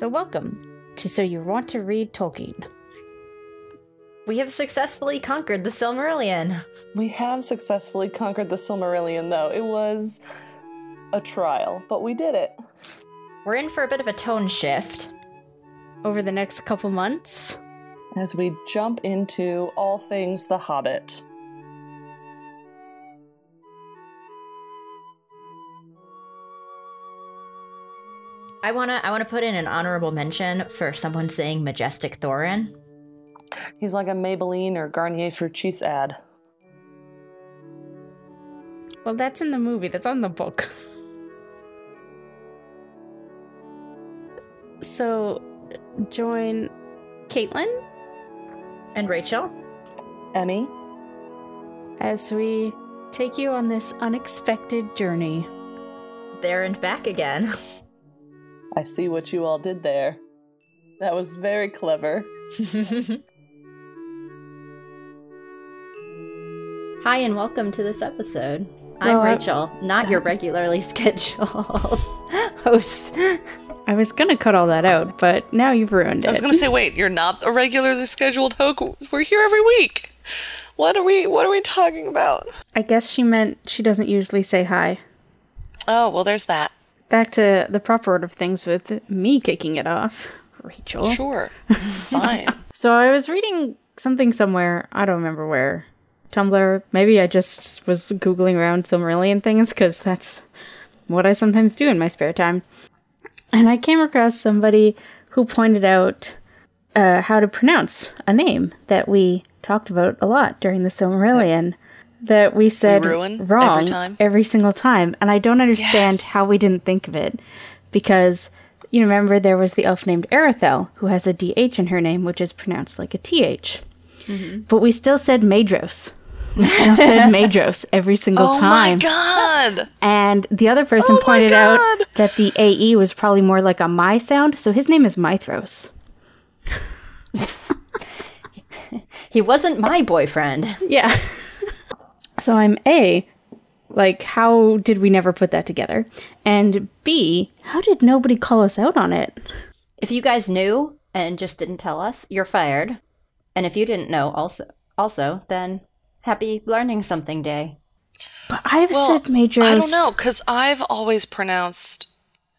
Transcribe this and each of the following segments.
So, welcome to So You Want to Read Tolkien. We have successfully conquered the Silmarillion. We have successfully conquered the Silmarillion, though. It was a trial, but we did it. We're in for a bit of a tone shift. Over the next couple months, As we jump into all things The Hobbit. I wanna I wanna put in an honorable mention for someone saying majestic Thorin. He's like a Maybelline or Garnier Fructis ad. well, that's in the movie, that's on the book. so, join Caitlin And Rachel? Emmy, as we take you on this unexpected journey. There and back again. I see what you all did there. That was very clever. Hi and welcome to this episode. I'm I- Rachel, not your regularly scheduled host. I was gonna cut all that out, but now you've ruined it. I was gonna say, wait, you're not a regularly scheduled host. We're here every week. What are we? What are we talking about? I guess she meant she doesn't usually say hi. Oh, well, there's that. Back to the proper order of things with me kicking it off, Rachel. Sure, fine. So I was reading something somewhere, I don't remember where. Tumblr. Maybe I just was Googling around Silmarillion things because that's what I sometimes do in my spare time. And I came across somebody who pointed out uh, how to pronounce a name that we talked about a lot during the Silmarillion. That we said ruin every wrong time? every single time. And I don't understand Yes. how we didn't think of it. Because you remember there was the elf named Aredhel who has a DH in her name, which is pronounced like a TH. Mm-hmm. But we still said Madros. We still said Madros every single oh time. Oh my god! And the other person Oh pointed out that the AE was probably more like a my sound, so his name is Mithros. He wasn't my boyfriend. Yeah. so I'm A, like, how did we never put that together? And B, how did nobody call us out on it? If you guys knew and just didn't tell us, you're fired. And if you didn't know also also, then happy learning something day. But I've Well, said Madros. I don't know because I've always pronounced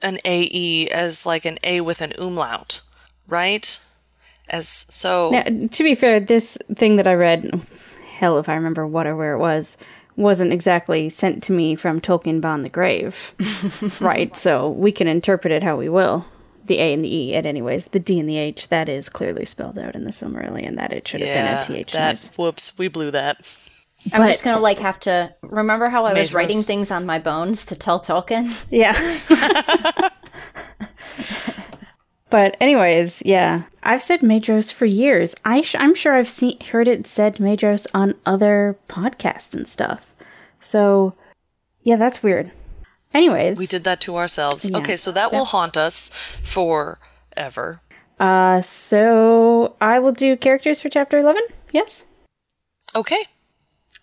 an AE as like an A with an umlaut, right? As so. Now, to be fair, this thing that I read, hell if I remember what or where it was, wasn't exactly sent to me from Tolkien Beyond the Grave. right, so we can interpret it how we will. The A and the E, at anyways. The D and the H, that is clearly spelled out in the Silmarillion that it should have been a TH that noise. whoops, we blew that. I'm But- just gonna like have to remember how I was Madros. writing things on my bones to tell Tolkien. Yeah. but anyways, yeah, I've said Madros for years. I sh- I'm sure I've seen heard it said Madros on other podcasts and stuff. So, yeah, that's weird. Anyways, We did that to ourselves. Okay, so that will haunt us forever. Uh, so I will do characters for chapter eleven. Yes. Okay.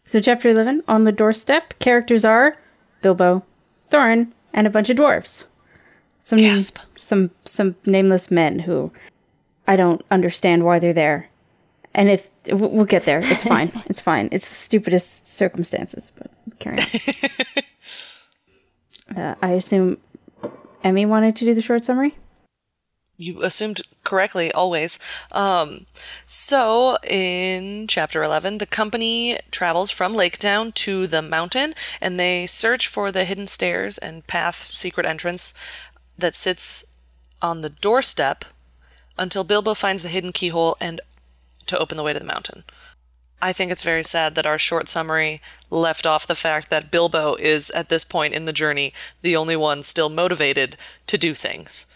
So chapter eleven on the doorstep. Characters are Bilbo, Thorin, and a bunch of dwarves. Some Gasp. some some nameless men who I don't understand why they're there. And if we'll get there, it's fine. it's fine. It's the stupidest circumstances, but carry on. uh, I assume Emmy wanted to do the short summary. You assumed correctly always. Um, so, in chapter 11, the company travels from Lake Town to the mountain and they search for the hidden stairs and path secret entrance that sits on the doorstep until Bilbo finds the hidden keyhole and to open the way to the mountain. I think it's very sad that our short summary left off the fact that Bilbo is, at this point in the journey, the only one still motivated to do things.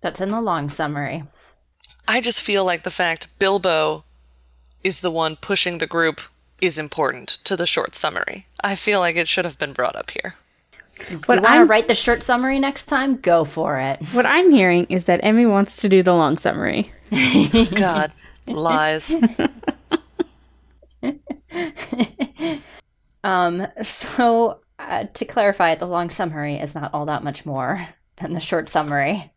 That's in the long summary. I just feel like the fact Bilbo is the one pushing the group is important to the short summary. I feel like it should have been brought up here. What you want to I'm write the short summary next time? Go for it. what I'm hearing is that Emmy wants to do the long summary. God, lies. Um, so uh, to clarify, the long summary is not all that much more than the short summary.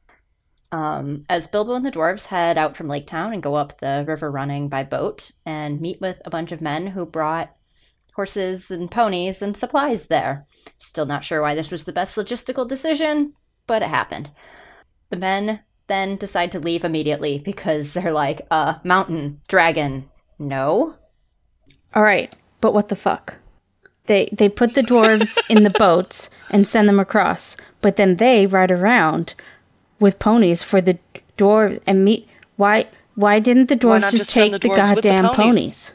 Um, as Bilbo and the dwarves head out from Lake Town and go up the river running by boat and meet with a bunch of men who brought horses and ponies and supplies there. Still not sure why this was the best logistical decision, but it happened. The men then decide to leave immediately because they're like, uh, mountain, dragon, no. All right, but what the fuck? They they put the dwarves in the boats and send them across, but then they ride around with ponies for the dwarves and meet. Why why didn't the dwarves not just, just take the the, dwarves with the goddamn ponies? ponies?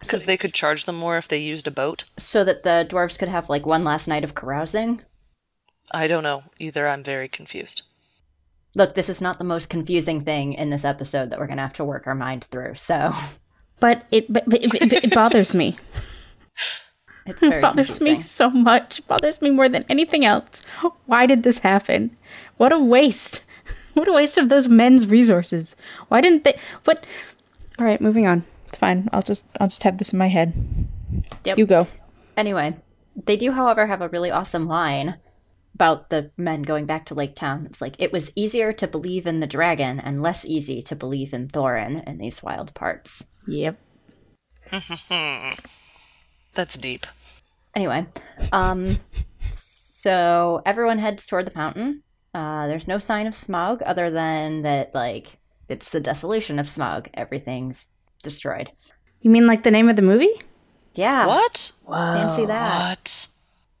Because they could charge them more if they used a boat. So that the dwarves could have like one last night of carousing. I don't know either. I'm very confused. Look, this is not the most confusing thing in this episode that we're gonna have to work our mind through. So But it but, but, but- but it bothers me. it's very It bothers me so much. It bothers me more than anything else. Why did this happen? What a waste. What a waste of those men's resources. Why didn't they what All right, moving on. It's fine. I'll just I'll just have this in my head. Yep. You go. Anyway, they do, however, have a really awesome line about the men going back to Lake Town. It's like it was easier to believe in the dragon and less easy to believe in Thorin in these wild parts. Yep. That's deep. Anyway, um, so everyone heads toward the mountain. Uh, there's no sign of Smaug other than that, like, it's the desolation of Smaug. Everything's destroyed. You mean like the name of the movie? Yeah. What? Wow. Fancy that. What?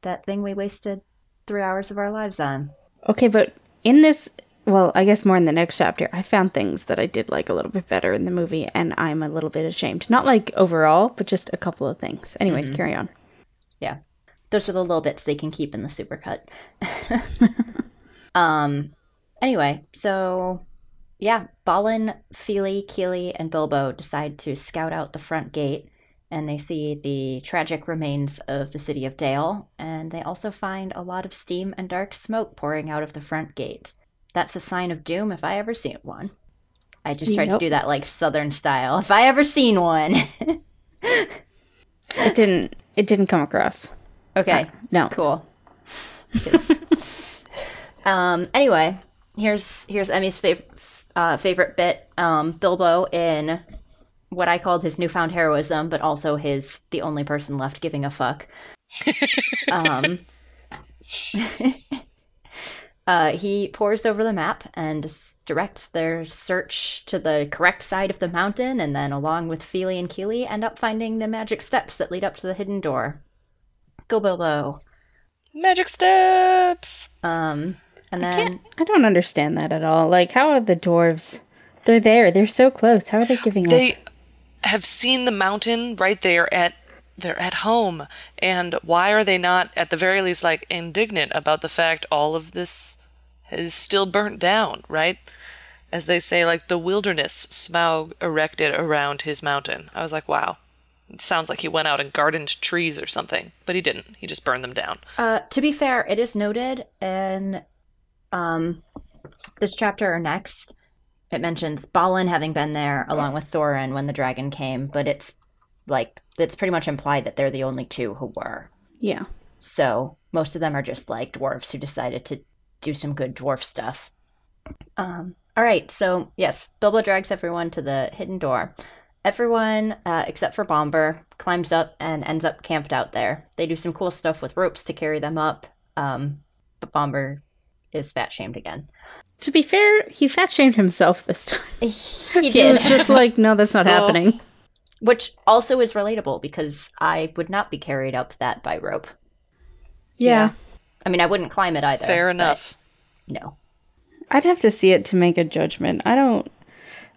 That thing we wasted three hours of our lives on. Okay, but in this, well, I guess more in the next chapter, I found things that I did like a little bit better in the movie, and I'm a little bit ashamed. Not like overall, but just a couple of things. Anyways, carry on. Yeah. Those are the little bits they can keep in the supercut. um anyway, so yeah, Balin, Fili, Kili, and Bilbo decide to scout out the front gate and they see the tragic remains of the city of Dale, and they also find a lot of steam and dark smoke pouring out of the front gate. That's a sign of doom if I ever seen one. I just tried to do that like southern style. If I ever seen one. It didn't. It didn't come across. okay. No. Cool. um. Anyway, here's here's Emmy's fav- uh, favorite bit. Um, Bilbo in what I called his newfound heroism, but also his the only person left giving a fuck. um. Uh, he pores over the map and directs their search to the correct side of the mountain, and then, along with Fili and Kili, end up finding the magic steps that lead up to the hidden door. Go Bilbo. Magic steps. Um, and then Can't, I don't understand that at all. Like, how are the dwarves? They're there. They're so close. How are they giving up? They have seen the mountain right there at they're at home. And why are they not at the very least like indignant about the fact all of this is still burnt down, right? As they say, like the wilderness Smaug erected around his mountain. I was like, wow. It sounds like he went out and gardened trees or something, but he didn't. He just burned them down. Uh, to be fair, it is noted in um, this chapter or next. It mentions Balin having been there along with Thorin when the dragon came, but it's like it's pretty much implied that they're the only two who were. yeah. So most of them are just like dwarves who decided to do some good dwarf stuff. Um, all right, so yes, Bilbo drags everyone to the hidden door. Everyone, uh, except for Bombur, climbs up and ends up camped out there. They do some cool stuff with ropes to carry them up, um, but Bombur is fat shamed again. To be fair, he fat shamed himself this time. He He was just like, no, that's not happening. which also is relatable because I would not be carried up that by rope. Yeah. I mean, I wouldn't climb it either. Fair enough. No. I'd have to see it to make a judgment. I don't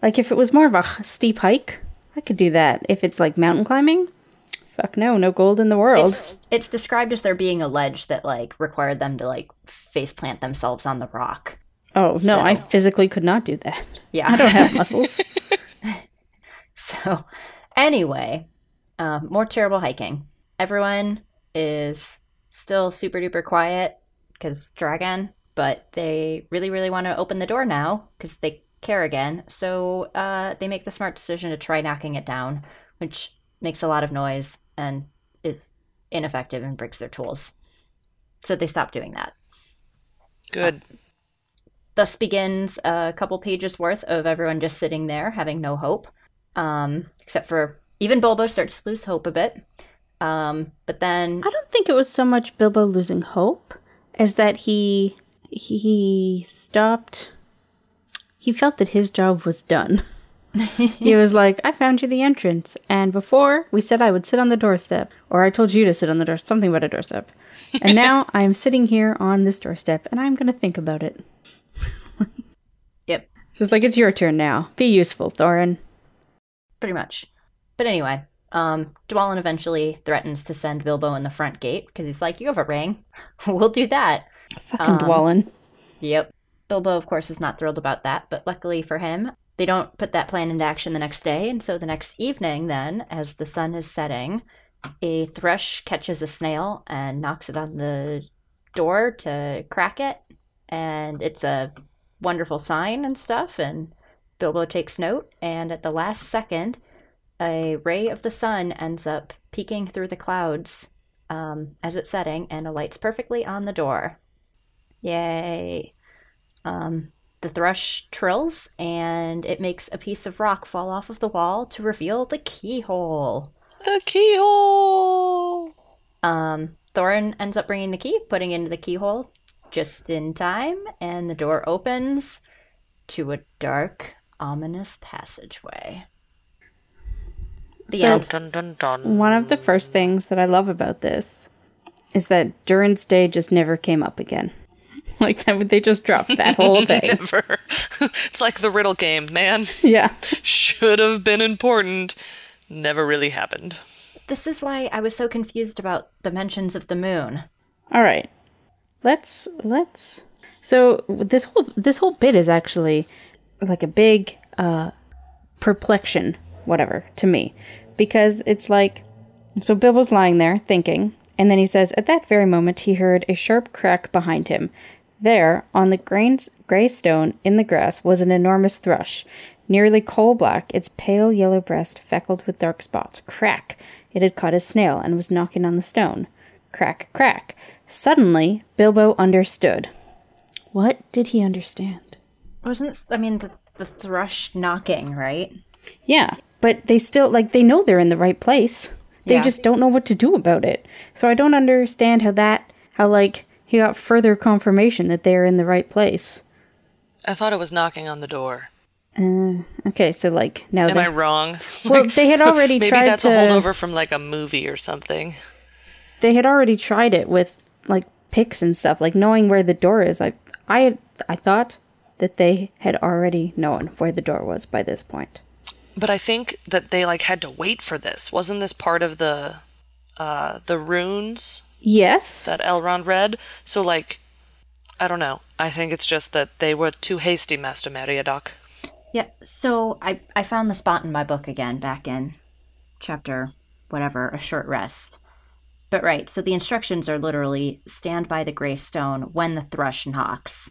like if it was more of a steep hike. I could do that. If it's like mountain climbing, fuck no, no gold in the world. It's it's described as there being a ledge that like required them to like face plant themselves on the rock. oh no, I physically could not do that. Yeah. I don't have muscles. so anyway, um, more terrible hiking. Everyone is still super duper quiet because dragon, but they really really want to open the door now because they care again. So uh, they make the smart decision to try knocking it down, which makes a lot of noise and is ineffective and breaks their tools. So they stop doing that. Good. thus begins a couple pages worth of everyone just sitting there having no hope. Um, except for even Bilbo starts to lose hope a bit. Um, but then I don't think it was so much Bilbo losing hope as that he he stopped he felt that his job was done. he was like, I found you the entrance, and before we said I would sit on the doorstep, or I told you to sit on the door, something about a doorstep. And now I am sitting here on this doorstep, and I'm gonna think about it. Yep, Just like it's your turn now. Be useful, Thorin. pretty much. But anyway, um, Dwalin eventually threatens to send Bilbo in the front gate because he's like, "You have a ring, we'll do that." Fucking Um, Dwalin. Yep. Bilbo, of course, is not thrilled about that, but luckily for him, they don't put that plan into action the next day. And so the next evening, then, as the sun is setting, a thrush catches a snail and knocks it on the door to crack it. And it's a wonderful sign and stuff. And Bilbo takes note. And at the last second, a ray of the sun ends up peeking through the clouds um, as it's setting and alights perfectly on the door. Yay. Um, the thrush trills and it makes a piece of rock fall off of the wall to reveal the keyhole. The keyhole. Um, Thorin ends up bringing the key, putting it into the keyhole just in time, and the door opens to a dark, ominous passageway. The So- end. Dun dun dun. One of the first things that I love about this is that Durin's Day just never came up again. Like that, they just dropped that whole thing. Never. it's like the riddle game, man. yeah. Should have been important. Never really happened. This is why I was so confused about the mentions of the moon. All right. Let's let's. So this whole this whole bit is actually like a big uh perplexion, whatever, to me, because it's like so Bilbo's lying there thinking, and then he says, at that very moment he heard a sharp crack behind him. There, on the grains, gray stone in the grass, was an enormous thrush, nearly coal black, its pale yellow breast feckled with dark spots. Crack! It had caught a snail and was knocking on the stone. Crack, crack. Suddenly, Bilbo understood. What did he understand? Wasn't I mean the, the thrush knocking, right? Yeah, but they still, like, they know they're in the right place. They Yeah. just don't know what to do about it. So I don't understand how that, how, like, he got further confirmation that they're in the right place. I thought it was knocking on the door. Okay, so, like, now Am they, I wrong? Well, they had already Maybe tried Maybe that's to. a holdover from like a movie or something. They had already tried it with, like, picks and stuff, like, knowing where the door is. I, I, I thought that they had already known where the door was by this point. But I think that they like had to wait for this. Wasn't this part of the uh the runes Yes. that Elrond read? So like I don't know. I think it's just that they were too hasty, Master Meriadoc. Yeah, so I, I found the spot in my book again back in chapter whatever, a short rest. But right, so the instructions are literally stand by the gray stone when the thrush knocks,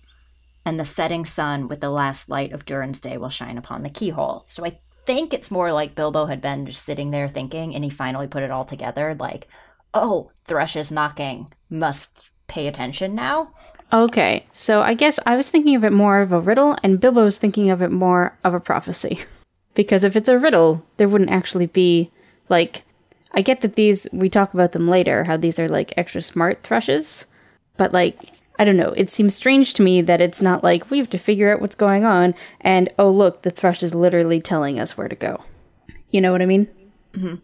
and the setting sun with the last light of Durin's day will shine upon the keyhole. So I think it's more like Bilbo had been just sitting there thinking, and he finally put it all together like, oh, thrush is knocking, must pay attention now. Okay, so I guess I was thinking of it more of a riddle, and Bilbo's thinking of it more of a prophecy. because if it's a riddle, there wouldn't actually be, like, I get that these, we talk about them later, how these are, like, extra smart thrushes, but, like, I don't know, it seems strange to me that it's not like, we have to figure out what's going on, and oh, look, the thrush is literally telling us where to go. You know what I mean? Mm-hmm.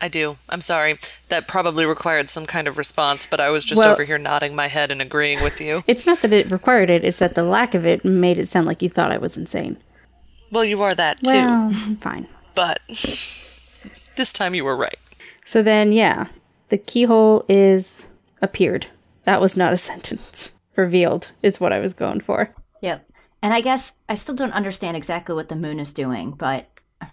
I do. I'm sorry. That probably required some kind of response, but I was just Well- over here nodding my head and agreeing with you. It's not that it required it, it's that the lack of it made it sound like you thought I was insane. Well, you are that too, Well, fine. but this time you were right. So then, yeah, the keyhole is appeared. That was not a sentence. Revealed is what I was going for. Yep. And I guess I still don't understand exactly what the moon is doing, but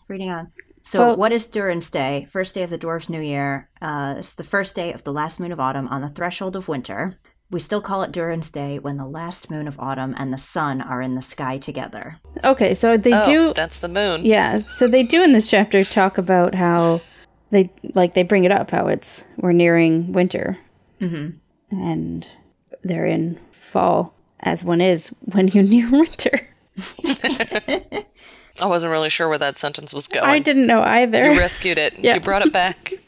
reading on. So, Well- what is Durin's Day? First day of the Dwarf's New Year. Uh, it's the first day of the last moon of autumn on the threshold of winter. We still call it Durin's Day when the last moon of autumn and the sun are in the sky together. Okay, so they Oh, do. that's the moon. Yeah, so they do in this chapter talk about how they like they bring it up how it's we're nearing winter, mm-hmm. and they're in fall, as one is when you near winter. I wasn't really sure where that sentence was going. I didn't know either. You rescued it. Yeah. You brought it back.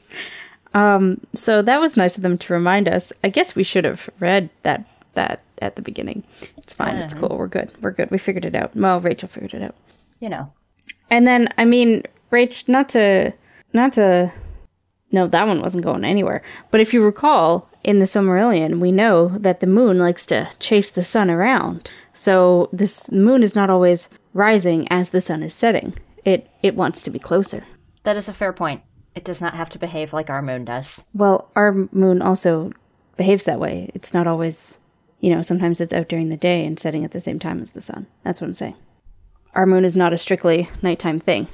Um, so that was nice of them to remind us. I guess we should have read that that at the beginning. It's fine. It's cool. We're good. We're good. We figured it out. Well, Rachel figured it out. You know. And then I mean, Rach, not to not to no, that one wasn't going anywhere. But if you recall, in the Silmarillion, we know that the moon likes to chase the sun around. So this moon is not always rising as the sun is setting. It it wants to be closer. That is a fair point. It does not have to behave like our moon does. Well, our moon also behaves that way. It's not always, you know, sometimes it's out during the day and setting at the same time as the sun. That's what I'm saying. Our moon is not a strictly nighttime thing.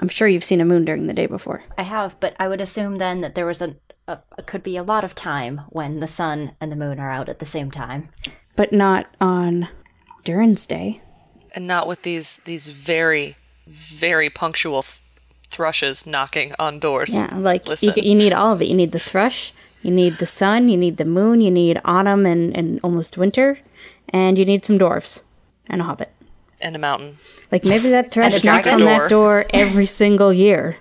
I'm sure you've seen a moon during the day before. I have, but I would assume then that there was a, a, a could be a lot of time when the sun and the moon are out at the same time. But not on Durin's day. And not with these these very, very punctual th- thrushes knocking on doors. Yeah, like you, Listen. you need all of it. You need the thrush, you need the sun, you need the moon, you need autumn and, and almost winter, and you need some dwarves and a hobbit. And a mountain. Like maybe that thrush knocks on dragon. that door every single year.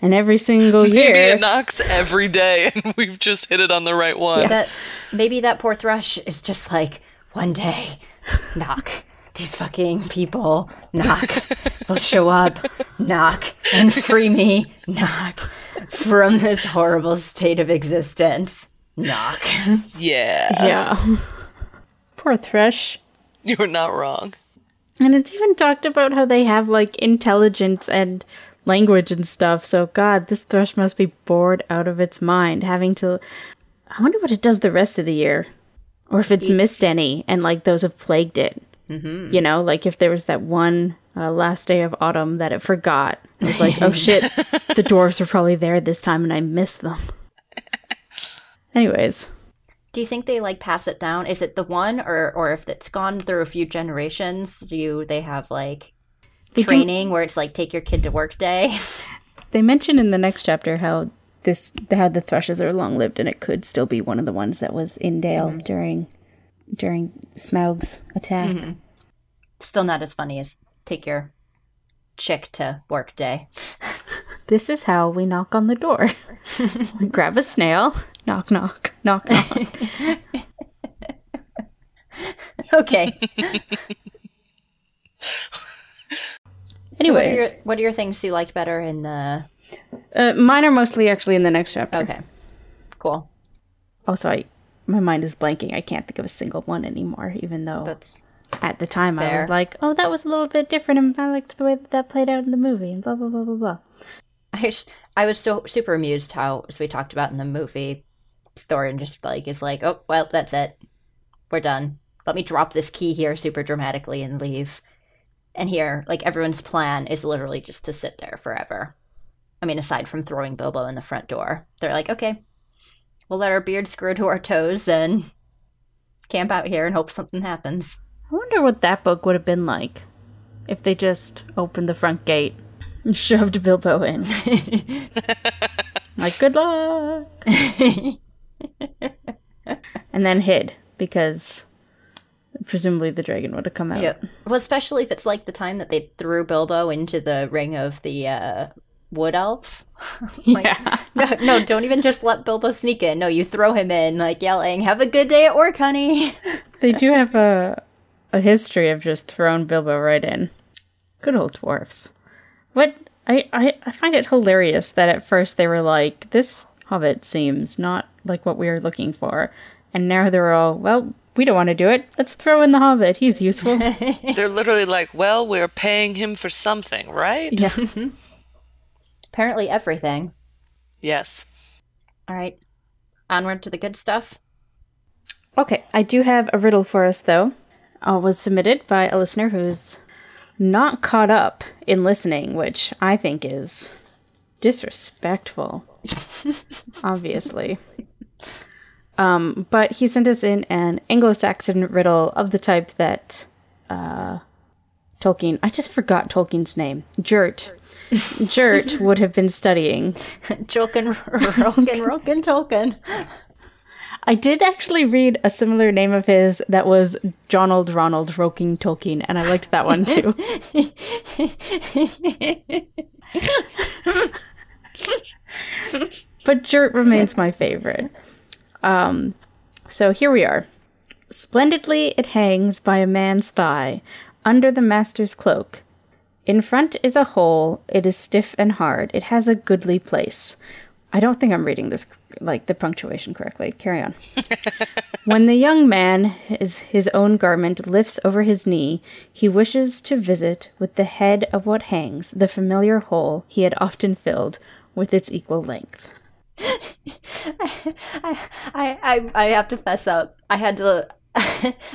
And every single year, Maybe it knocks every day and we've just hit it on the right one. That maybe that poor thrush is just like one day, knock. These fucking people, knock. They'll show up, knock, and free me, knock, from this horrible state of existence. Knock. Yeah. Yeah. Poor thrush. You're not wrong. And it's even talked about how they have like intelligence and language and stuff. So God, this thrush must be bored out of its mind having to I wonder what it does the rest of the year. Or if it's missed any and like those have plagued it. Mm-hmm. You know, like if there was that one uh, last day of autumn that it forgot. It was like, oh shit, the dwarves were probably there this time and I missed them. Anyways, Do you think they like pass it down? Is it the one, or or if it's gone through a few generations? Do you they have like They do- training where it's like take your kid to work day? They mention in the next chapter how this how the thrushes are long lived and it could still be one of the ones that was in Dale during during Smaug's attack. Still not as funny as take your chick to work day. This is how we knock on the door. we grab a snail, knock knock, knock knock. Okay. So what, are Anyways, your, what are your things you liked better in the? uh, mine are mostly actually in the next chapter. Okay, cool. Also, I my mind is blanking. I can't think of a single one anymore, even though That's at the time I was like, "Oh, that was a little bit different," and I liked the way that that played out in the movie, and blah blah blah blah blah. I sh- I was so super amused how as we talked about in the movie, Thorin just like is like, oh well, that's it, we're done. Let me drop this key here super dramatically and leave. And here, like everyone's plan is literally just to sit there forever. I mean, aside from throwing Bilbo in the front door, they're like, okay, we'll let our beards grow to our toes and camp out here and hope something happens. I wonder what that book would have been like if they just opened the front gate and shoved Bilbo in. like, good luck. and then hid because presumably the dragon would have come out. Yep. Well, especially if it's like the time that they threw Bilbo into the ring of the uh, wood elves. Like, Yeah. No, no, don't even just let Bilbo sneak in. No, you throw him in, like yelling, "Have a good day at work, honey." They do have a a history of just throwing Bilbo right in. Good old dwarfs. What I, I I find it hilarious that at first they were like, this hobbit seems not like what we are looking for. And now they're all, well, we don't want to do it. Let's throw in the hobbit. He's useful. They're literally like, well, we're paying him for something, right? yeah. Apparently, everything. Yes. All right, onward to the good stuff. Okay, I do have a riddle for us though. Uh, was submitted by a listener who's not caught up in listening, which I think is disrespectful. obviously. Um, but he sent us in an Anglo-Saxon riddle of the type that uh, Tolkien. I just forgot Tolkien's name. Jurt. Jurt would have been studying. Jolkin, Roken, Roken, Tolkien. I did actually read a similar name of his that was Donald Ronald Roking Tolkien, and I liked that one too. but Jurt remains my favorite. Um, so here we are. Splendidly it hangs by a man's thigh, under the master's cloak. In front is a hole, it is stiff and hard, it has a goodly place. I don't think I'm reading this like the punctuation correctly. Carry on. when the young man his, his own garment lifts over his knee, he wishes to visit with the head of what hangs the familiar hole he had often filled with its equal length. I, I I have to fess up. I had to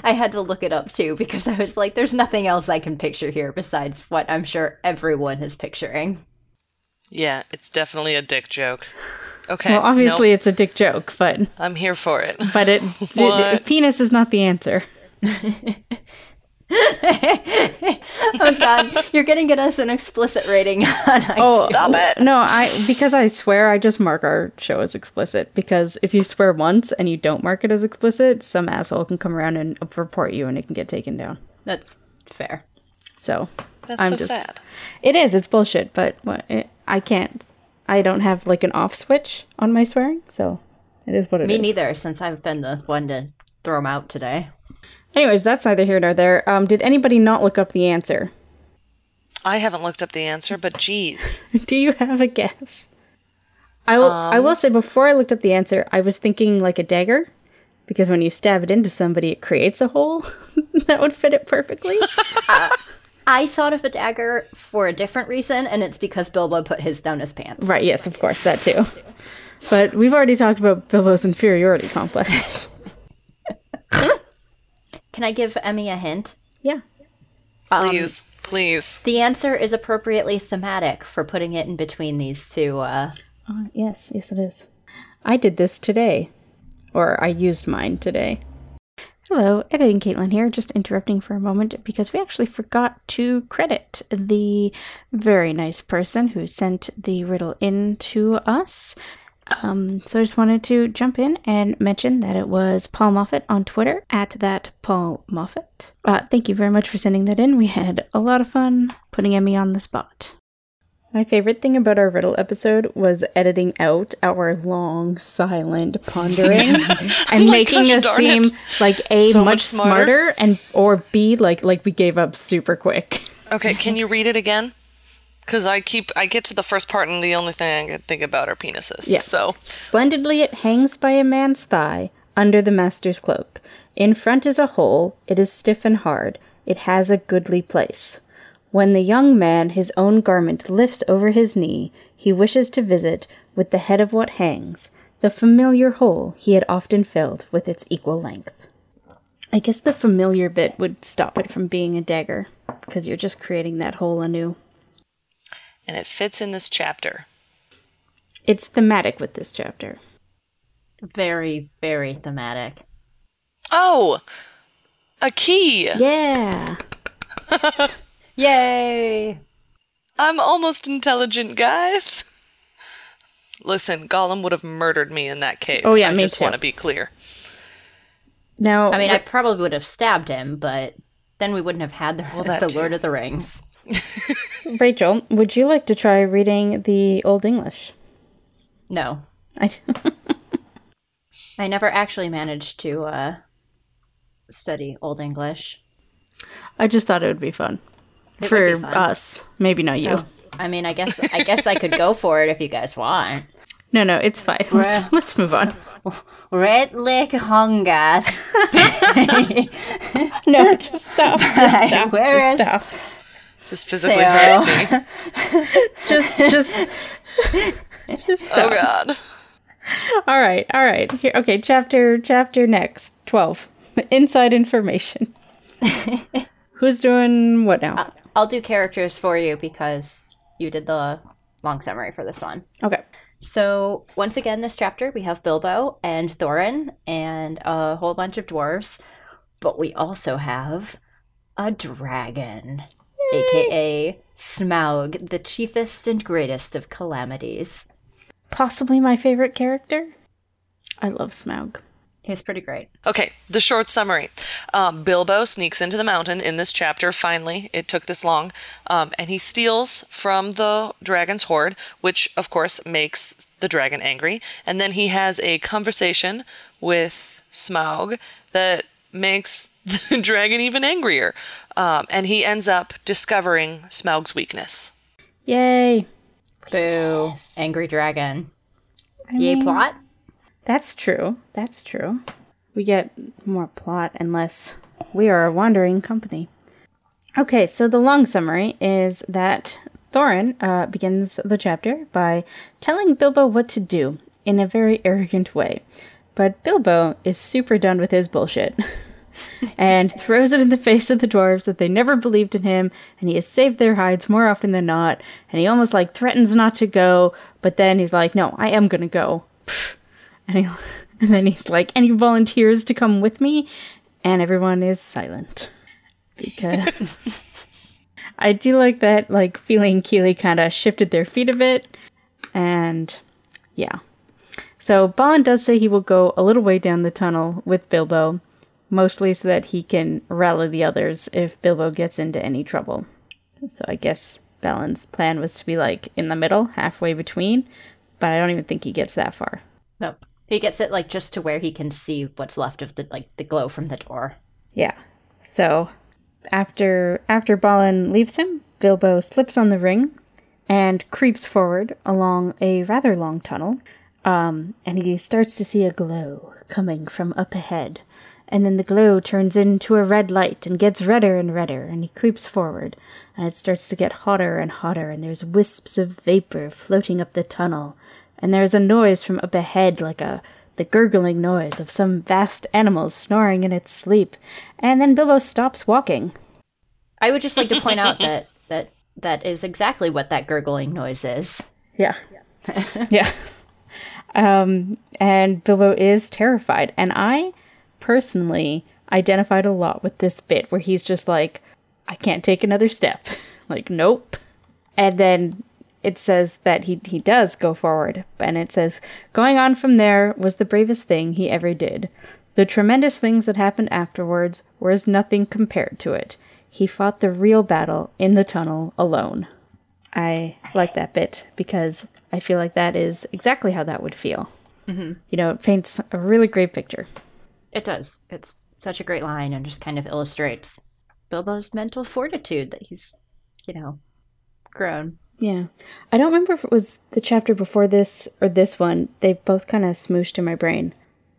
I had to look it up too because I was like, there's nothing else I can picture here besides what I'm sure everyone is picturing. Yeah, it's definitely a dick joke. Okay. Well, obviously nope, it's a dick joke, but I'm here for it. but it, What? it- penis is not the answer. oh god, you're gonna get us an explicit rating on iTunes. Oh, Stop it. No, I because I swear I just mark our show as explicit because if you swear once and you don't mark it as explicit, some asshole can come around and report you and it can get taken down. That's fair. So That's I'm so just- sad. it is. It's bullshit, but what it, I can't. I don't have like an off switch on my swearing, so it is what it is. Me neither, since I've been the one to throw them out today. Anyways, that's neither here nor there. Um, did anybody not look up the answer? I haven't looked up the answer, but geez. Do you have a guess? I will. I Um, will say before I looked up the answer, I was thinking like a dagger, because when you stab it into somebody, it creates a hole that would fit it perfectly. I thought of a dagger for a different reason, and it's because Bilbo put his down his pants. right? Yes, of course that too. But we've already talked about Bilbo's inferiority complex. Can I give Emmy a hint? yeah. Please, please. The answer is appropriately thematic for putting it in between these two. Uh, Uh, yes, yes, it is. I did this today, or I used mine today. Hello, editing Caitlin here, just interrupting for a moment because we actually forgot to credit the very nice person who sent the riddle in to us. Um, so I just wanted to jump in and mention that it was Paul Moffat on Twitter at that Paul Moffat. Uh, thank you very much for sending that in. We had a lot of fun putting Emmy on the spot. My favorite thing about our riddle episode was editing out our long, silent ponderings and my making gosh, us seem it. like a So much much smarter. smarter and or b like like we gave up super quick. Okay, can you read it again? Because I keep I get to the first part and the only thing I can think about are penises. Yeah. So Splendidly it hangs by a man's thigh under the master's cloak. In front is a hole, it is stiff and hard, it has a goodly place. When the young man his own garment lifts over his knee, he wishes to visit, with the head of what hangs, the familiar hole he had often filled with its equal length. I guess the familiar bit would stop it from being a dagger, because you're just creating that hole anew. And it fits in this chapter. It's thematic with this chapter. very, very thematic. Oh, a key. Yeah! Yay! I'm almost intelligent, guys. Listen, Gollum would have murdered me in that cave. Oh, yeah, I me just too. want to be clear. Now, I mean, I probably would have stabbed him, but then we wouldn't have had the, that the. Lord of the Rings. Rachel, would you like to try reading the Old English? No, I, I never actually managed to uh, study Old English. I just thought it would be fun It for would be fun. us. Maybe not you. I mean, I guess I guess I could go for it if you guys want. No, no, it's fine. Let's, let's move on. Red Lick Hongas. No, just stop. Just stop. Where is Stop. This physically Theo. hurts me. Just, just, just oh, stop. Oh God. All right, all right. Here, okay. Chapter, chapter next. Twelve. Inside information. Who's doing what now? Uh, I'll do characters for you because you did the long summary for this one. Okay. So, once again, this chapter we have Bilbo and Thorin and a whole bunch of dwarves, but we also have a dragon, aka Smaug, the chiefest and greatest of calamities. Possibly my favorite character. I love Smaug. He's pretty great. Okay, the short summary. Um, Bilbo sneaks into the mountain in this chapter, finally. It took this long. Um, and he steals from the dragon's hoard, which, of course, makes the dragon angry. And then he has a conversation with Smaug that makes the dragon even angrier. Um, and he ends up discovering Smaug's weakness. Yay. Boo. Angry dragon. I Yay mean, plot? That's true. That's true. We get more plot unless we are a wandering company. Okay, so the long summary is that Thorin uh, begins the chapter by telling Bilbo what to do in a very arrogant way. But Bilbo is super done with his bullshit and throws it in the face of the dwarves that they never believed in him and he has saved their hides more often than not and he almost like threatens not to go but then he's like no i am gonna go. And, he, and then he's like any volunteers to come with me? And everyone is silent. Because i do like that like feeling Kili kind of shifted their feet a bit and yeah. So Balin does say he will go a little way down the tunnel with Bilbo, mostly so that he can rally the others if Bilbo gets into any trouble. So I guess Balin's plan was to be like in the middle, halfway between, but I don't even think he gets that far. Nope. He gets it like just to where he can see what's left of the like the glow from the door. Yeah. So after after Balin leaves him, Bilbo slips on the ring and creeps forward along a rather long tunnel. Um, and he starts to see a glow coming from up ahead. And then the glow turns into a red light and gets redder and redder, and he creeps forward, and it starts to get hotter and hotter, and there's wisps of vapor floating up the tunnel, and there's a noise from up ahead like a the gurgling noise of some vast animal snoring in its sleep, and then Bilbo stops walking. I would just like to point out that that that is exactly what that gurgling noise is. Yeah. yeah. Um, and Bilbo is terrified. And I personally identified a lot with this bit where he's just like, I can't take another step. like, nope. And then it says that he, he does go forward. And it says, going on from there was the bravest thing he ever did. The tremendous things that happened afterwards were as nothing compared to it. He fought the real battle in the tunnel alone. I like that bit because I feel like that is exactly how that would feel. Mm-hmm. You know, it paints a really great picture. It does. It's such a great line and just kind of illustrates Bilbo's mental fortitude that he's, you know, grown. Yeah. I don't remember if it was the chapter before this or this one. They both kind of smooshed in my brain.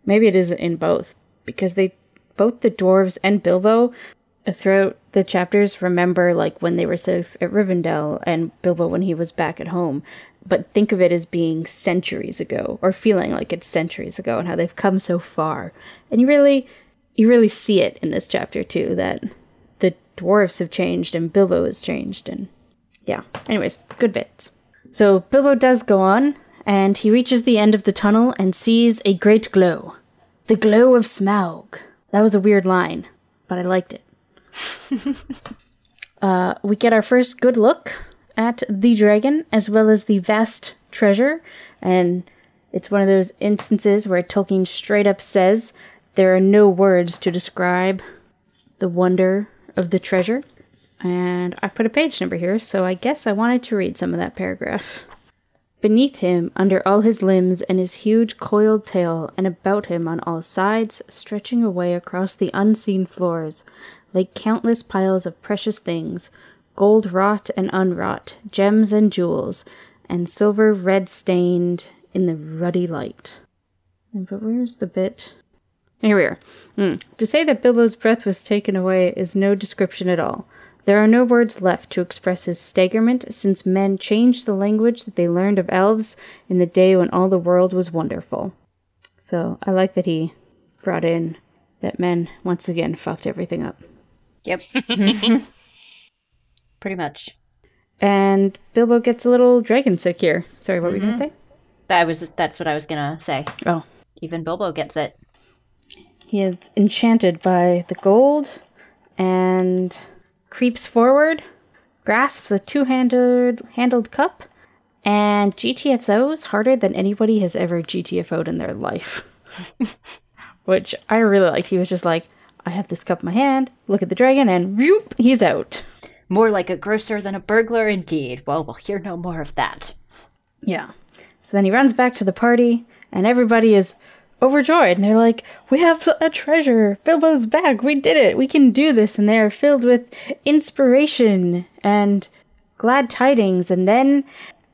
Maybe it is in both because they both the dwarves and Bilbo throughout the chapters remember like when they were safe at Rivendell and Bilbo when he was back at home, but think of it as being centuries ago or feeling like it's centuries ago and how they've come so far. And you really you really see it in this chapter too that the dwarves have changed and Bilbo has changed and yeah. Anyways, good bits. So Bilbo does go on and he reaches the end of the tunnel and sees a great glow. The glow of Smaug. That was a weird line, but I liked it. uh, we get our first good look at the dragon as well as the vast treasure, and it's one of those instances where Tolkien straight up says there are no words to describe the wonder of the treasure. And I put a page number here, so I guess I wanted to read some of that paragraph. Beneath him, under all his limbs and his huge coiled tail, and about him on all sides, stretching away across the unseen floors, lay countless piles of precious things gold wrought and unwrought, gems and jewels, and silver red stained in the ruddy light. But where's the bit? Here we are. Mm. To say that Bilbo's breath was taken away is no description at all. There are no words left to express his staggerment, since men changed the language that they learned of elves in the day when all the world was wonderful. So I like that he brought in that men once again fucked everything up. Yep. Pretty much. And Bilbo gets a little dragon sick here. Sorry, what were you gonna mm-hmm. say? That was that's what I was gonna say. Oh, Even Bilbo gets it. he is enchanted by the gold and creeps forward, grasps a two-handed handled cup, and GTFOs harder than anybody has ever GTFO'd in their life. which I really liked. He was just like, I have this cup in my hand, look at the dragon, and whoop, he's out. More like a grocer than a burglar, indeed. Well, we'll hear no more of that. Yeah. So then he runs back to the party, and everybody is overjoyed. And they're like, We have a treasure. Bilbo's back. We did it. We can do this. And they are filled with inspiration and glad tidings. And then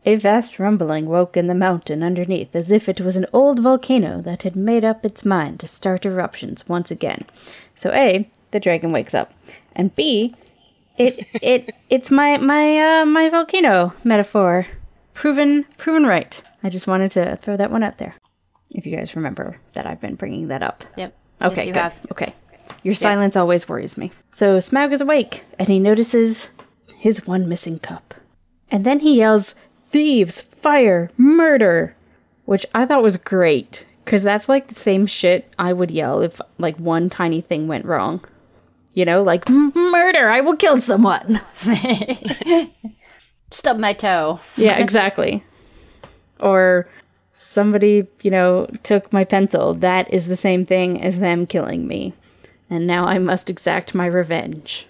a vast rumbling woke in the mountain underneath, as if it was an old volcano that had made up its mind to start eruptions once again. So, A, the dragon wakes up. And B, it it it's my my uh my volcano metaphor. Proven proven right. I just wanted to throw that one out there if you guys remember that i've been bringing that up. Yep. okay Yes, good. have. okay. Your silence always worries me. So smaug is awake and he notices his one missing cup. And then he yells thieves fire murder which i thought was great because that's like the same shit i would yell if like one tiny thing went wrong you know like murder i will kill someone Stub my toe. Yeah, exactly. or somebody, you know, took my pencil. That is the same thing as them killing me. And now I must exact my revenge.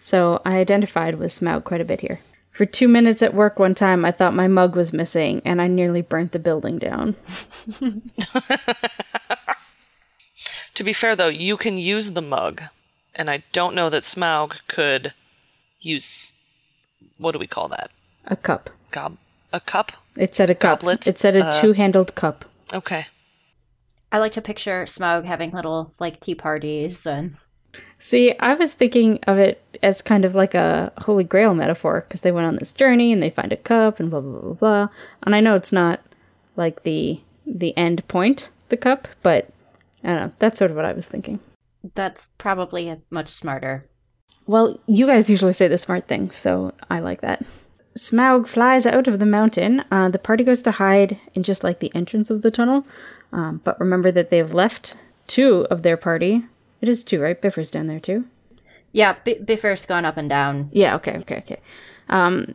So I identified with Smaug quite a bit here. For two minutes at work one time, I thought my mug was missing, and I nearly burnt the building down. To be fair, though, you can use the mug, and I don't know that Smaug could use. What do we call that? A cup. Gob a cup? It said a cup. Goblet? It said a Uh, two handled cup. Okay. I like to picture Smaug having little like tea parties and See, I was thinking of it as kind of like a holy grail metaphor because they went on this journey and they find a cup and blah blah blah blah blah. And I know it's not like the the end point, the cup, but I don't know. That's sort of what I was thinking. That's probably a much smarter. Well, you guys usually say the smart things, so I like that. Smaug flies out of the mountain. Uh, the party goes to hide in just like the entrance of the tunnel. Um, but remember that they've left two of their party. It is two, right? Bifur's down there too. Yeah, B- Bifur's gone up and down. Yeah, okay, okay, okay. Um,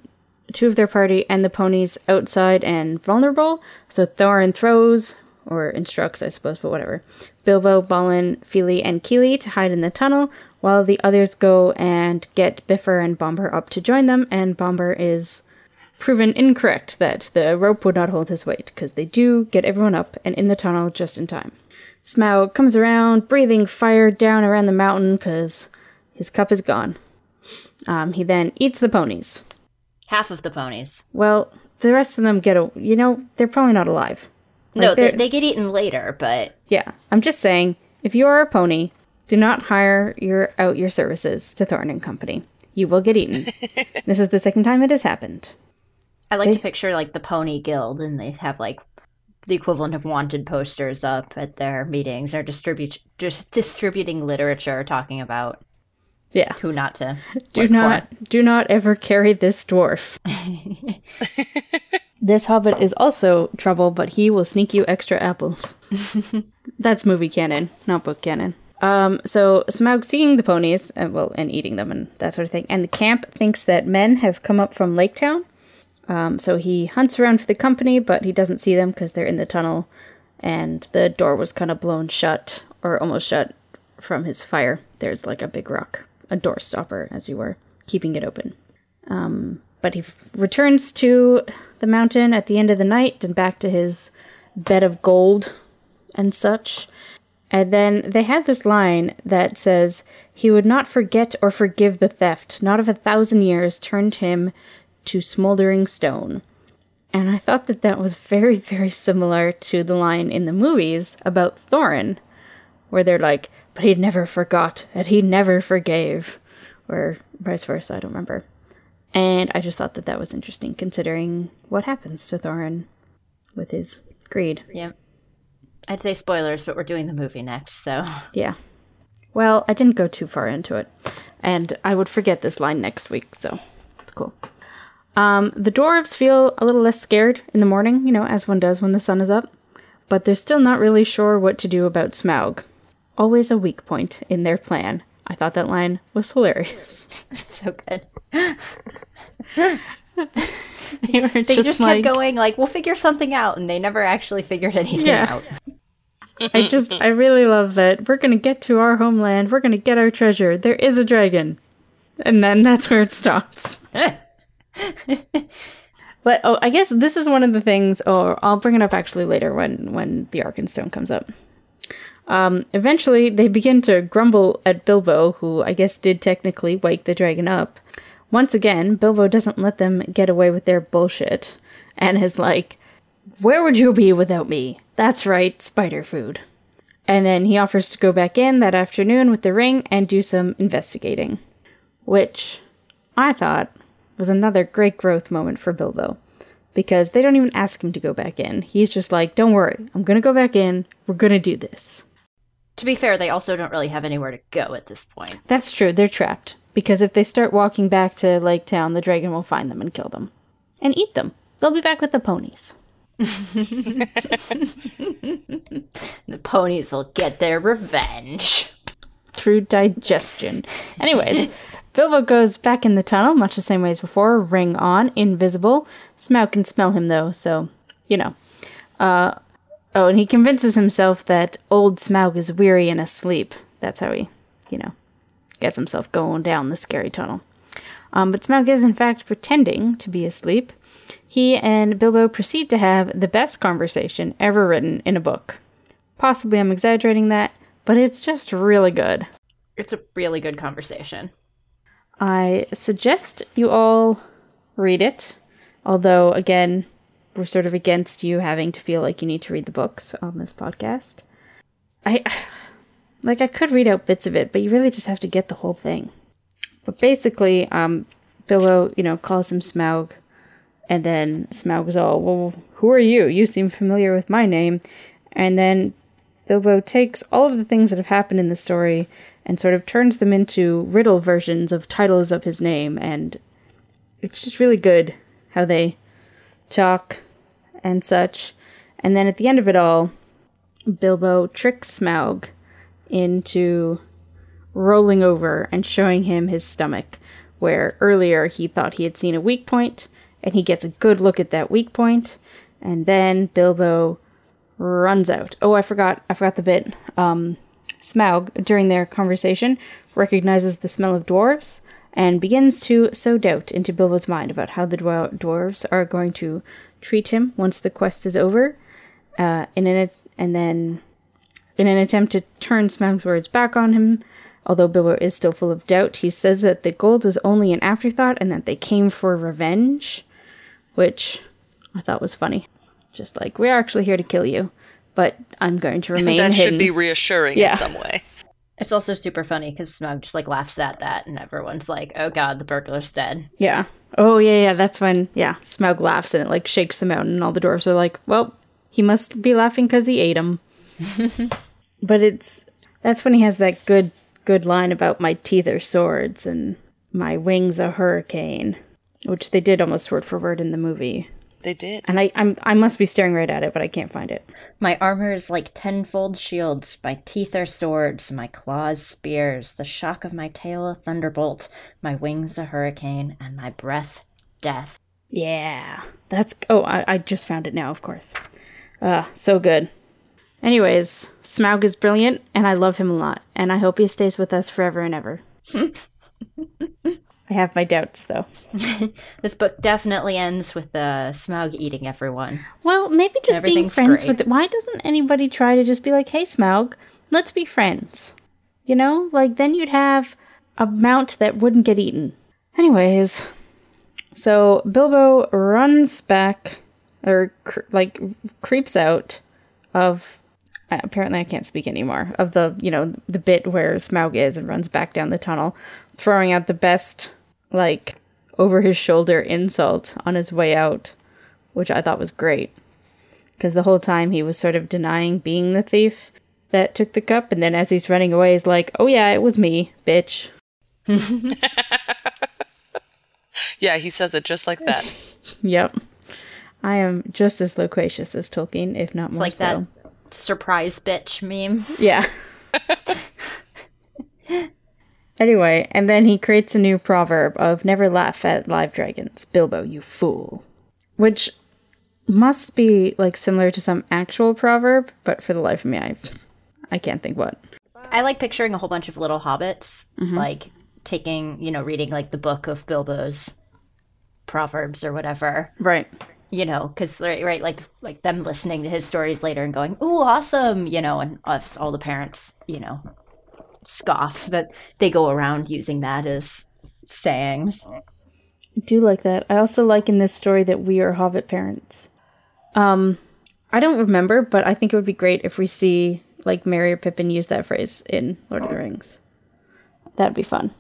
two of their party and the ponies outside and vulnerable. So Thorin throws, or instructs, I suppose, but whatever. Bilbo, Balin, Fili, and Kili to hide in the tunnel, while the others go and get Bifur and Bombur up to join them, and Bombur is proven incorrect that the rope would not hold his weight, because they do get everyone up and in the tunnel just in time. Smaug comes around, breathing fire down around the mountain, because his cup is gone. Um, he then eats the ponies. Half of the ponies. Well, the rest of them get a. You know, they're probably not alive. No, they, they're- they get eaten later, but Yeah, I'm just saying, if you are a pony, do not hire your out your services to Thorin and Company. You will get eaten. this is the second time it has happened. I like to picture like the pony guild and they have like the equivalent of wanted posters up at their meetings or distribute just distributing literature talking about Yeah. who not to Do work for. not do not ever carry this dwarf. this hobbit is also trouble, but he will sneak you extra apples. That's movie canon, not book canon. Um, so Smaug seeing the ponies, uh, well, and eating them and that sort of thing, and the camp thinks that men have come up from Lake Town. Um, so he hunts around for the company, but he doesn't see them because they're in the tunnel, and the door was kind of blown shut or almost shut from his fire. There's like a big rock, a door stopper, as you were, keeping it open. Um, but he returns to the mountain at the end of the night and back to his bed of gold and such. And then they have this line that says, He would not forget or forgive the theft, not if a thousand years turned him to smoldering stone. And I thought that that was very, very similar to the line in the movies about Thorin, where they're like, but he never forgot and he never forgave, or vice versa, I don't remember. And I just thought that that was interesting considering what happens to Thorin with his greed. Yeah. I'd say spoilers, but we're doing the movie next, so Yeah. Well, I didn't go too far into it. And I would forget this line next week, so it's cool. Um, the dwarves feel a little less scared in the morning, you know, as one does when the sun is up, but they're still not really sure what to do about Smaug. Always a weak point in their plan. I thought that line was hilarious. it's so good. they were They just, kept going like, we'll figure something out, and they never actually figured anything Yeah. out. I just, I really love that. We're gonna get to our homeland. We're gonna get our treasure. There is a dragon, and then that's where it stops. but oh, I guess this is one of the things. Oh, I'll bring it up actually later when when the Arkenstone comes up. Um, eventually, they begin to grumble at Bilbo, who I guess did technically wake the dragon up. Once again, Bilbo doesn't let them get away with their bullshit, and is like, Where would you be without me? That's right, spider food. And then he offers to go back in that afternoon with the ring and do some investigating. Which I thought was another great growth moment for Bilbo. Because they don't even ask him to go back in. He's just like, Don't worry, I'm gonna go back in, we're gonna do this. To be fair, they also don't really have anywhere to go at this point. That's true, they're trapped. Because if they start walking back to Lake Town, the dragon will find them and kill them. And eat them. They'll be back with the ponies. The ponies will get their revenge. Through digestion. Anyways, Bilbo goes back in the tunnel, much the same way as before, ring on, invisible. Smaug can smell him though, so, you know. Uh, oh, and he convinces himself that old Smaug is weary and asleep. That's how he, you know, gets himself going down the scary tunnel. Um, but Smaug is, in fact, pretending to be asleep. He and Bilbo proceed to have the best conversation ever written in a book. Possibly I'm exaggerating that, but it's just really good. It's a really good conversation. I suggest you all read it, although, again, we're sort of against you having to feel like you need to read the books on this podcast. I. Like, I could read out bits of it, but you really just have to get the whole thing. But basically, um, Bilbo, you know, calls him Smaug, and then Smaug is all, well, who are you? You seem familiar with my name. And then Bilbo takes all of the things that have happened in the story and sort of turns them into riddle versions of titles of his name. And it's just really good how they talk and such. And then at the end of it all, Bilbo tricks Smaug into rolling over and showing him his stomach, where earlier he thought he had seen a weak point, and he gets a good look at that weak point, and then Bilbo runs out. Oh, I forgot, I forgot the bit. Um, Smaug, during their conversation, recognizes the smell of dwarves and begins to sow doubt into Bilbo's mind about how the dwar- dwarves are going to treat him once the quest is over. Uh, in an, and then, in an attempt to turn Smaug's words back on him, although Bilbo is still full of doubt, he says that the gold was only an afterthought and that they came for revenge, which I thought was funny. Just like, we're actually here to kill you, but I'm going to remain that hidden. should be reassuring Yeah. in some way. It's also super funny because Smaug just like laughs at that, and everyone's like, "Oh God, the burglar's dead." Yeah. Oh yeah, yeah. That's when yeah, Smaug laughs and it like shakes them out, and all the dwarves are like, "Well, he must be laughing because he ate him." but it's that's when he has that good good line about my teeth are swords and my wings a hurricane, which they did almost word for word in the movie. They did. And I I'm I must be staring right at it, but I can't find it. My armor is like tenfold shields. My teeth are swords. My claws spears. The shock of my tail a thunderbolt. My wings a hurricane, and my breath death. Yeah, that's. Oh, I, I just found it now, of course. Ah, so good. Anyways, Smaug is brilliant, and I love him a lot, and I hope he stays with us forever and ever. I have my doubts, though. This book definitely ends with uh, Smaug eating everyone. Well, maybe just being friends great. with. Why doesn't anybody try to just be like, "Hey, Smaug, let's be friends"? You know, like then you'd have a mount that wouldn't get eaten. Anyways, so Bilbo runs back, or cr- like creeps out of. uh, Apparently, I can't speak anymore. Of the you know the bit where Smaug is and runs back down the tunnel, throwing out the best like over his shoulder insult on his way out, which I thought was great because the whole time he was sort of denying being the thief that took the cup, and then as he's running away, he's like, "Oh yeah, it was me, bitch." Yeah, he says it just like that. Yep, I am just as loquacious as Tolkien, if not It's more like so. that surprise bitch meme. Yeah. anyway, and then he creates a new proverb of "Never laugh at live dragons, Bilbo, you fool," which must be like similar to some actual proverb, but for the life of me, I I can't think what. I like picturing a whole bunch of little hobbits, mm-hmm. like taking, you know, reading like the book of Bilbo's proverbs or whatever. Right. You know, because right, right, like like them listening to his stories later and going, "Ooh, awesome!" You know, and us, all the parents, you know, scoff that they go around using that as sayings. I do like that. I also like in this story that we are Hobbit parents. Um, I don't remember, but I think it would be great if we see like Merry or Pippin use that phrase in Lord of the Rings. That'd be fun.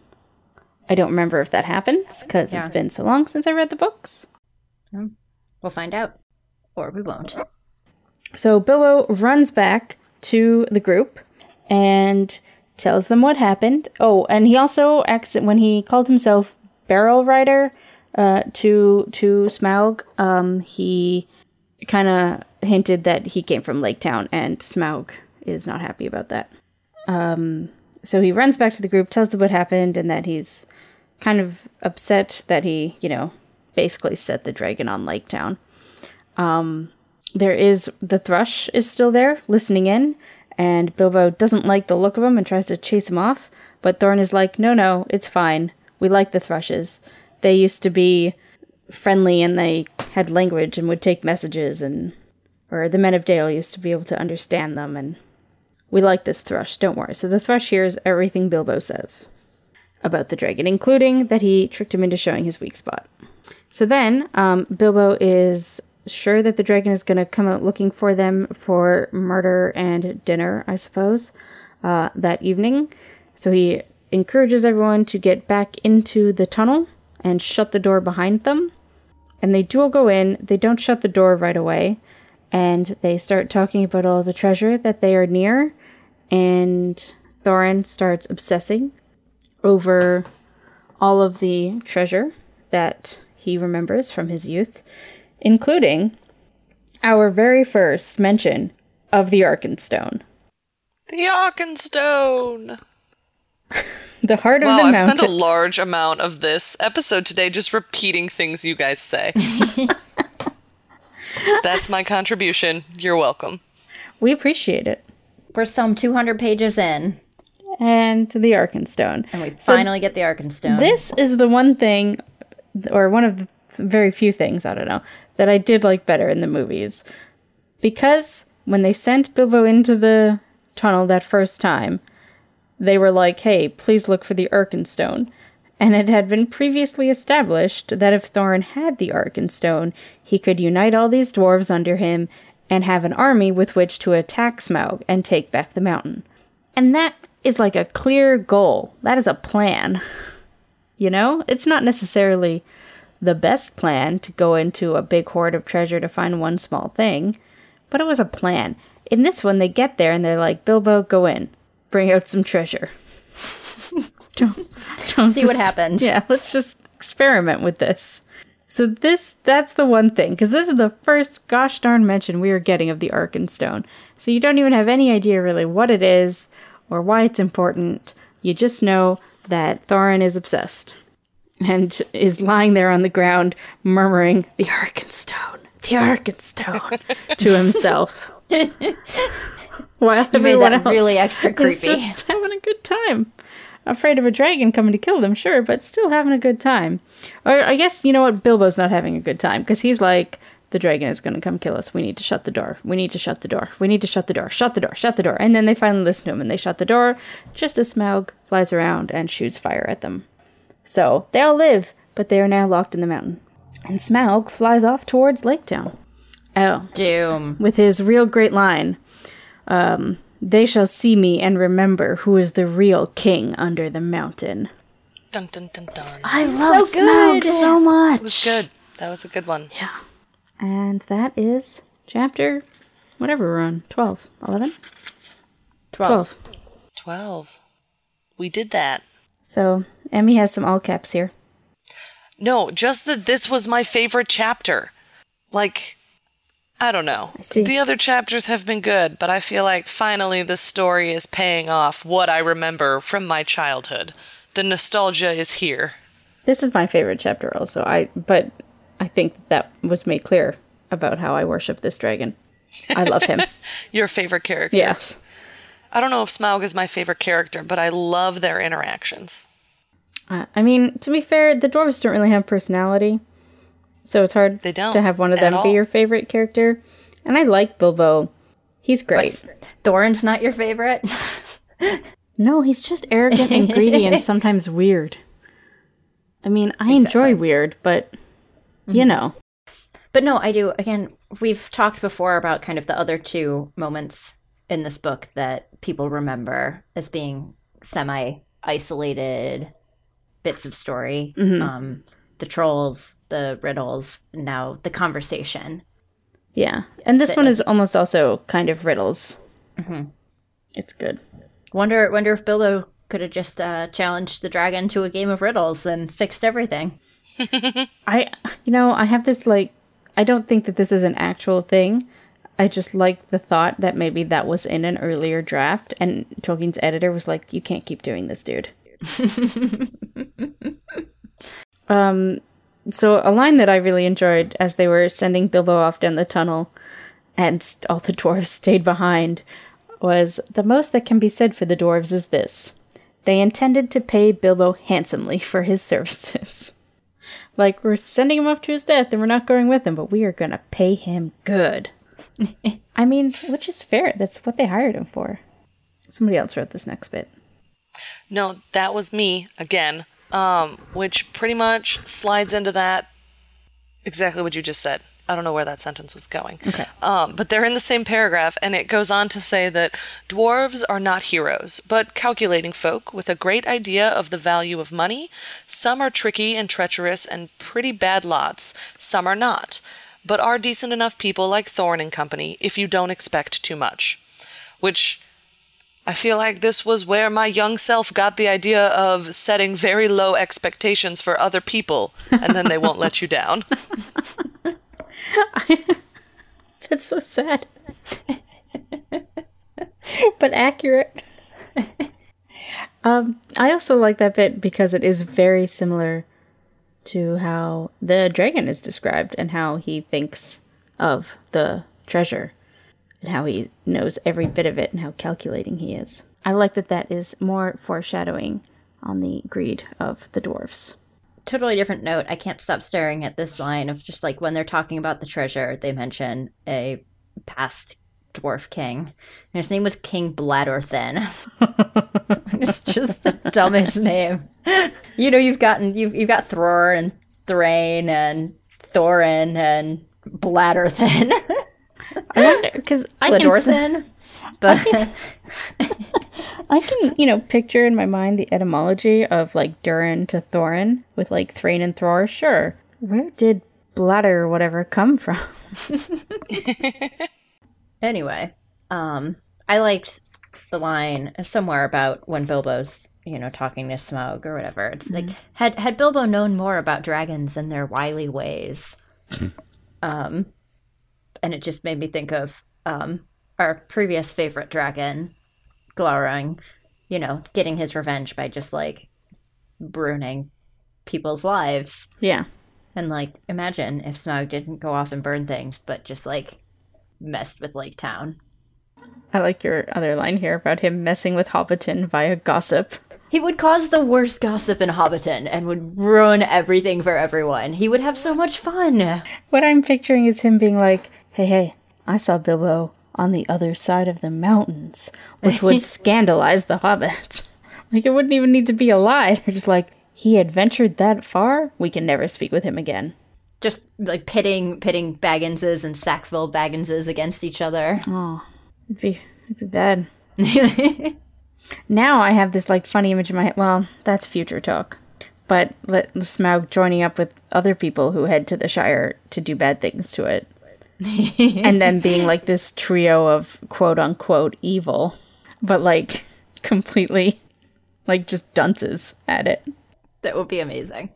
I don't remember if that happens because it's been so long since I read the books. We'll find out, or we won't. So Bilbo runs back to the group and tells them what happened. Oh, and he also acts when he called himself Barrel Rider uh, to to Smaug. Um, he kind of hinted that he came from Lake Town, and Smaug is not happy about that. Um, so he runs back to the group, tells them what happened, and that he's kind of upset that he, you know, basically set the dragon on Lake Town there is the thrush is still there listening in and bilbo doesn't like the look of him and tries to chase him off but thorin is like no no it's fine. We like the thrushes. They used to be friendly and they had language and would take messages and or the men of dale used to be able to understand them and we like this thrush don't worry. So the thrush hears everything bilbo says about the dragon including that he tricked him into showing his weak spot. So then, um, Bilbo is sure that the dragon is going to come out looking for them for murder and dinner, I suppose, uh, that evening. So he encourages everyone to get back into the tunnel and shut the door behind them. And they do all go in. They don't shut the door right away. And they start talking about all the treasure that they are near. And Thorin starts obsessing over all of the treasure that he remembers from his youth, including our very first mention of the Arkenstone, The Arkenstone. the heart of the I've mountain. spent a large amount of this episode today just repeating things you guys say. That's my contribution. You're welcome. we appreciate it. We're some 200 pages in, And the Arkenstone. and we So finally get the Arkenstone. This is the one thing, or one of the very few things, I don't know, that I did like better in the movies. Because when they sent Bilbo into the tunnel that first time, they were like, hey, please look for the Arkenstone. And it had been previously established that if Thorin had the Arkenstone, he could unite all these dwarves under him and have an army with which to attack Smaug and take back the mountain. And that is like a clear goal. That is a plan. You know, it's not necessarily the best plan to go into a big hoard of treasure to find one small thing, but it was a plan. In this one, they get there and they're like, Bilbo, go in, bring out some treasure. don't, don't See what happens. Yeah, let's just experiment with this. So this that's the one thing because this is the first gosh darn mention we are getting of the Arkenstone. So you don't even have any idea really what it is or why it's important. You just know that Thorin is obsessed and is lying there on the ground murmuring the Arkenstone, the Arkenstone to himself. While You made everyone that else really extra is just having a good time. Afraid of a dragon coming to kill them, sure, but still having a good time. Or I guess you know what, Bilbo's not having a good time because he's like, the dragon is going to come kill us. We need to shut the door. We need to shut the door. We need to shut the door. Shut the door. Shut the door. And then they finally listen to him and they shut the door just as Smaug flies around and shoots fire at them. So they all live, but they are now locked in the mountain. And Smaug flies off towards Lake Town. Oh, Doom. with his real great line um, They shall see me and remember who is the real king under the mountain. Dun dun dun dun. I love So Smaug good. so much. It was good. That was a good one. Yeah. And that is chapter, whatever we're on, 12, 11? 12. 12. 12. We did that. So Emmy has some all caps here. No, just that this was my favorite chapter. Like, I don't know. see. The other chapters have been good, but I feel like finally the story is paying off what I remember from my childhood. The nostalgia is here. This is my favorite chapter also. I but I think that was made clear about how I worship this dragon. I love him. Your favorite character. yes. I don't know if Smaug is my favorite character, but I love their interactions. Uh, I mean, to be fair, the dwarves don't really have personality, so it's hard They don't to have one of at them be your favorite character. And I like Bilbo. He's great. Thorin's not your favorite? No, he's just arrogant and greedy and sometimes weird. I mean, I enjoy weird, but you know. But no, I do. Again, we've talked before about kind of the other two moments in this book that people remember as being semi isolated bits of story. Um, the trolls, the riddles, now the conversation. Yeah. And this one is almost also kind of riddles. It's good. Wonder, wonder if Bilbo could have just uh, challenged the dragon to a game of riddles and fixed everything. I, you know, I have this like, I don't think that this is an actual thing. I just like the thought that maybe that was in an earlier draft, and Tolkien's editor was like, "You can't keep doing this, dude." um, so a line that I really enjoyed as they were sending Bilbo off down the tunnel, and st- all the dwarves stayed behind, was the most that can be said for the dwarves is this: they intended to pay Bilbo handsomely for his services. Like, we're sending him off to his death and we're not going with him, but we are going to pay him good. I mean, which is fair. That's what they hired him for. Somebody else wrote this next bit. No, that was me again. Um, which pretty much slides into that exactly what you just said. I don't know where that sentence was going. Okay. Um, but they're in the same paragraph, and it goes on to say that dwarves are not heroes, but calculating folk with a great idea of the value of money. Some are tricky and treacherous and pretty bad lots, some are not, but are decent enough people like Thorin and Company if you don't expect too much. Which I feel like this was where my young self got the idea of setting very low expectations for other people, and then they won't let you down. That's so sad. but accurate. um, I also like that bit because it is very similar to how the dragon is described and how he thinks of the treasure and how he knows every bit of it and how calculating he is. I like that that is more foreshadowing on the greed of the dwarfs. totally different note. I can't stop staring at this line of just like when they're talking about the treasure, they mention a past dwarf king. And his name was King Bladorthin. it's just the dumbest name. You know, you've gotten you've you've got Thror and Thrain and Thorin and Bladorthin. I wonder because I can Bladorthin. But I can, you know, picture in my mind the etymology of like Durin to Thorin with like Thrain and Thror. Sure. Where did bladder or whatever come from? Anyway, um, I liked the line somewhere about when Bilbo's, you know, talking to Smaug or whatever. It's like had had Bilbo known more about dragons and their wily ways, um, and it just made me think of um our previous favorite dragon, Glaurung, you know, getting his revenge by just like ruining people's lives. Yeah. And like, imagine if Smaug didn't go off and burn things, but just like messed with Lake Town. I like your other line here about him messing with Hobbiton via gossip. He would cause the worst gossip in Hobbiton and would ruin everything for everyone. He would have so much fun. What I'm picturing is him being like, hey, hey, I saw Bilbo on the other side of the mountains, which would scandalize the hobbits. Like, it wouldn't even need to be a lie. They're just like, he adventured that far? We can never speak with him again. Just like pitting pitting Bagginses and Sackville Bagginses against each other. It'd be, it'd be bad. now I have this like funny image in my head. Well, that's future talk. But let Smaug joining up with other people who head to the Shire to do bad things to it. and then being like this trio of quote unquote evil, but like completely like just dunces at it. That would be amazing.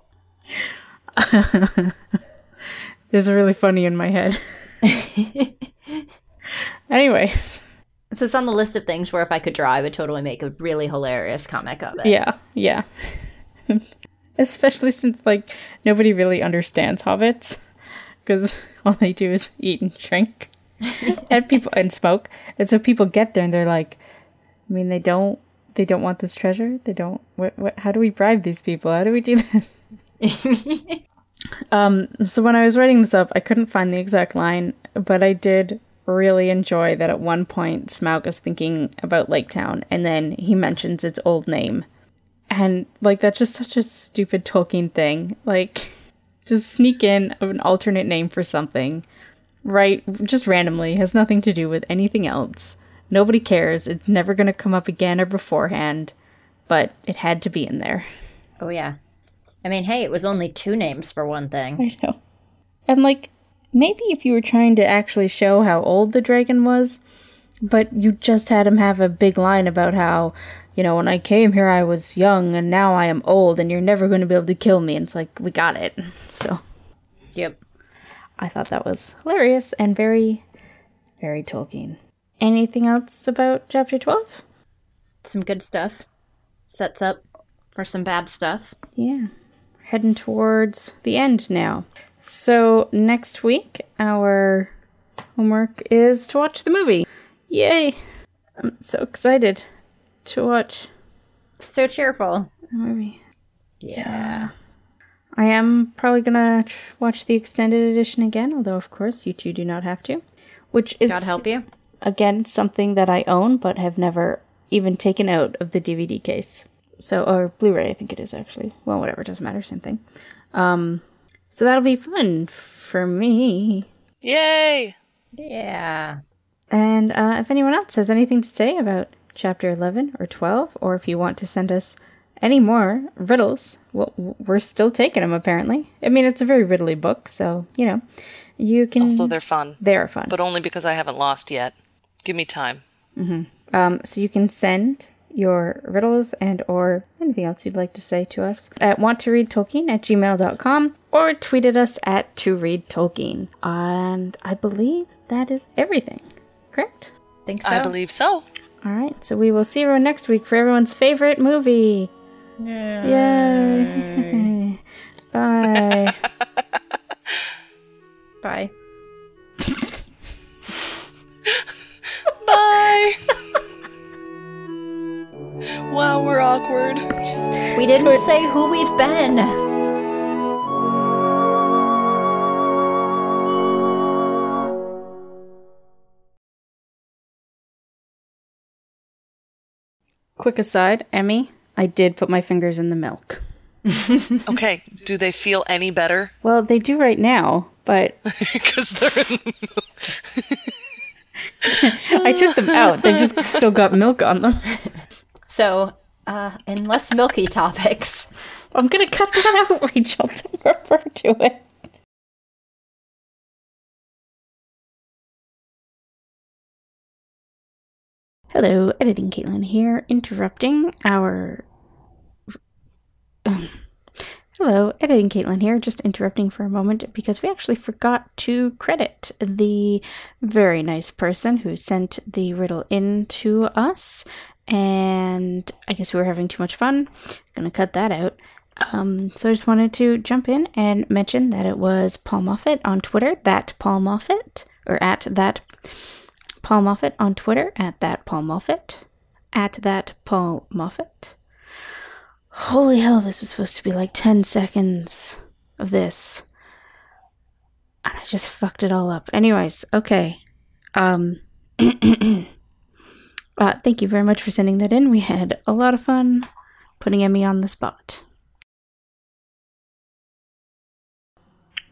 It's really funny in my head. Anyways, So it's on the list of things where if I could draw, I would totally make a really hilarious comic of it. yeah, yeah. Especially since like nobody really understands hobbits. because all they do is eat and drink and people and smoke. And so people get there and they're like, I mean, they don't they don't want this treasure. They don't. What? What? How do we bribe these people? How do we do this? um. So when I was writing this up, I couldn't find the exact line, but I did really enjoy that at one point Smaug is thinking about Lake Town, and then he mentions its old name, and like that's just such a stupid Tolkien thing. Like, just sneak in an alternate name for something, right? Just randomly has nothing to do with anything else. Nobody cares. It's never going to come up again or beforehand, but it had to be in there. Oh yeah. I mean, hey, it was only two names for one thing. I know. And like, maybe if you were trying to actually show how old the dragon was, but you just had him have a big line about how, you know, when I came here I was young and now I am old and you're never going to be able to kill me. And it's like, we got it. So Yep. I thought that was hilarious and very, very Tolkien. Anything else about chapter 12? Some good stuff. Sets up for some bad stuff. Yeah. Heading towards the end now. So, next week, our homework is to watch the movie. Yay! I'm so excited to watch So cheerful. the movie. Yeah. I am probably gonna tr- watch the extended edition again, although, of course, you two do not have to. Which is, God help you. again, something that I own but have never even taken out of the DVD case. So, or Blu ray, I think it is actually. Well, whatever, doesn't matter, same thing. Um, so that'll be fun for me. Yay! Yeah. And uh, if anyone else has anything to say about chapter 11 or 12, or if you want to send us any more riddles, well, we're still taking them apparently. I mean, it's a very riddly book, so, you know, you can. Also, they're fun, they are fun. but only because I haven't lost yet. Give me time. Um, so you can send your riddles and or anything else you'd like to say to us at wanttoreadtolkien at gmail.com or tweet at us at to read Tolkien. And I believe that is everything. Correct? Think so. I believe so. All right, so we will see everyone next week for everyone's favorite movie. Yay! Bye. Bye. Bye. Wow, we're awkward. We didn't say who we've been. Quick aside, Emmy, I did put my fingers in the milk. Okay, do they feel any better? Well, they do right now, but Because they're in I took them out. They've just still got milk on them. So, uh, in less milky topics, I'm gonna cut that out, Rachel. Don't refer to it. Hello, editing Caitlin here, interrupting our. Hello, editing Caitlin here, just interrupting for a moment because we actually forgot to credit the very nice person who sent the riddle in to us, and I guess we were having too much fun. Gonna cut that out. Um, so I just wanted to jump in and mention that it was Paul Moffat on Twitter, that Paul Moffat, or at that Paul Moffat on Twitter, at that Paul Moffat, at that Paul Moffat. Holy hell, this was supposed to be like 10 seconds of this. And I just fucked it all up. Anyways, okay. Um, uh, thank you very much for sending that in. We had a lot of fun putting Emmy on the spot.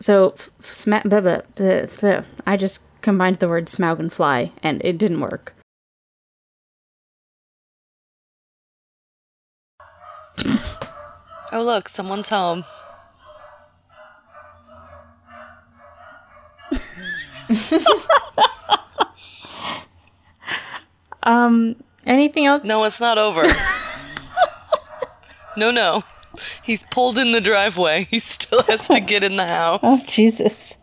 So, f- f- sma- blah, blah, blah. I just combined the word smaug and fly, and it didn't work. Oh, look, someone's home. Um, anything else? No, it's not over. no, no. He's pulled in the driveway. He still has to get in the house. Oh, Jesus.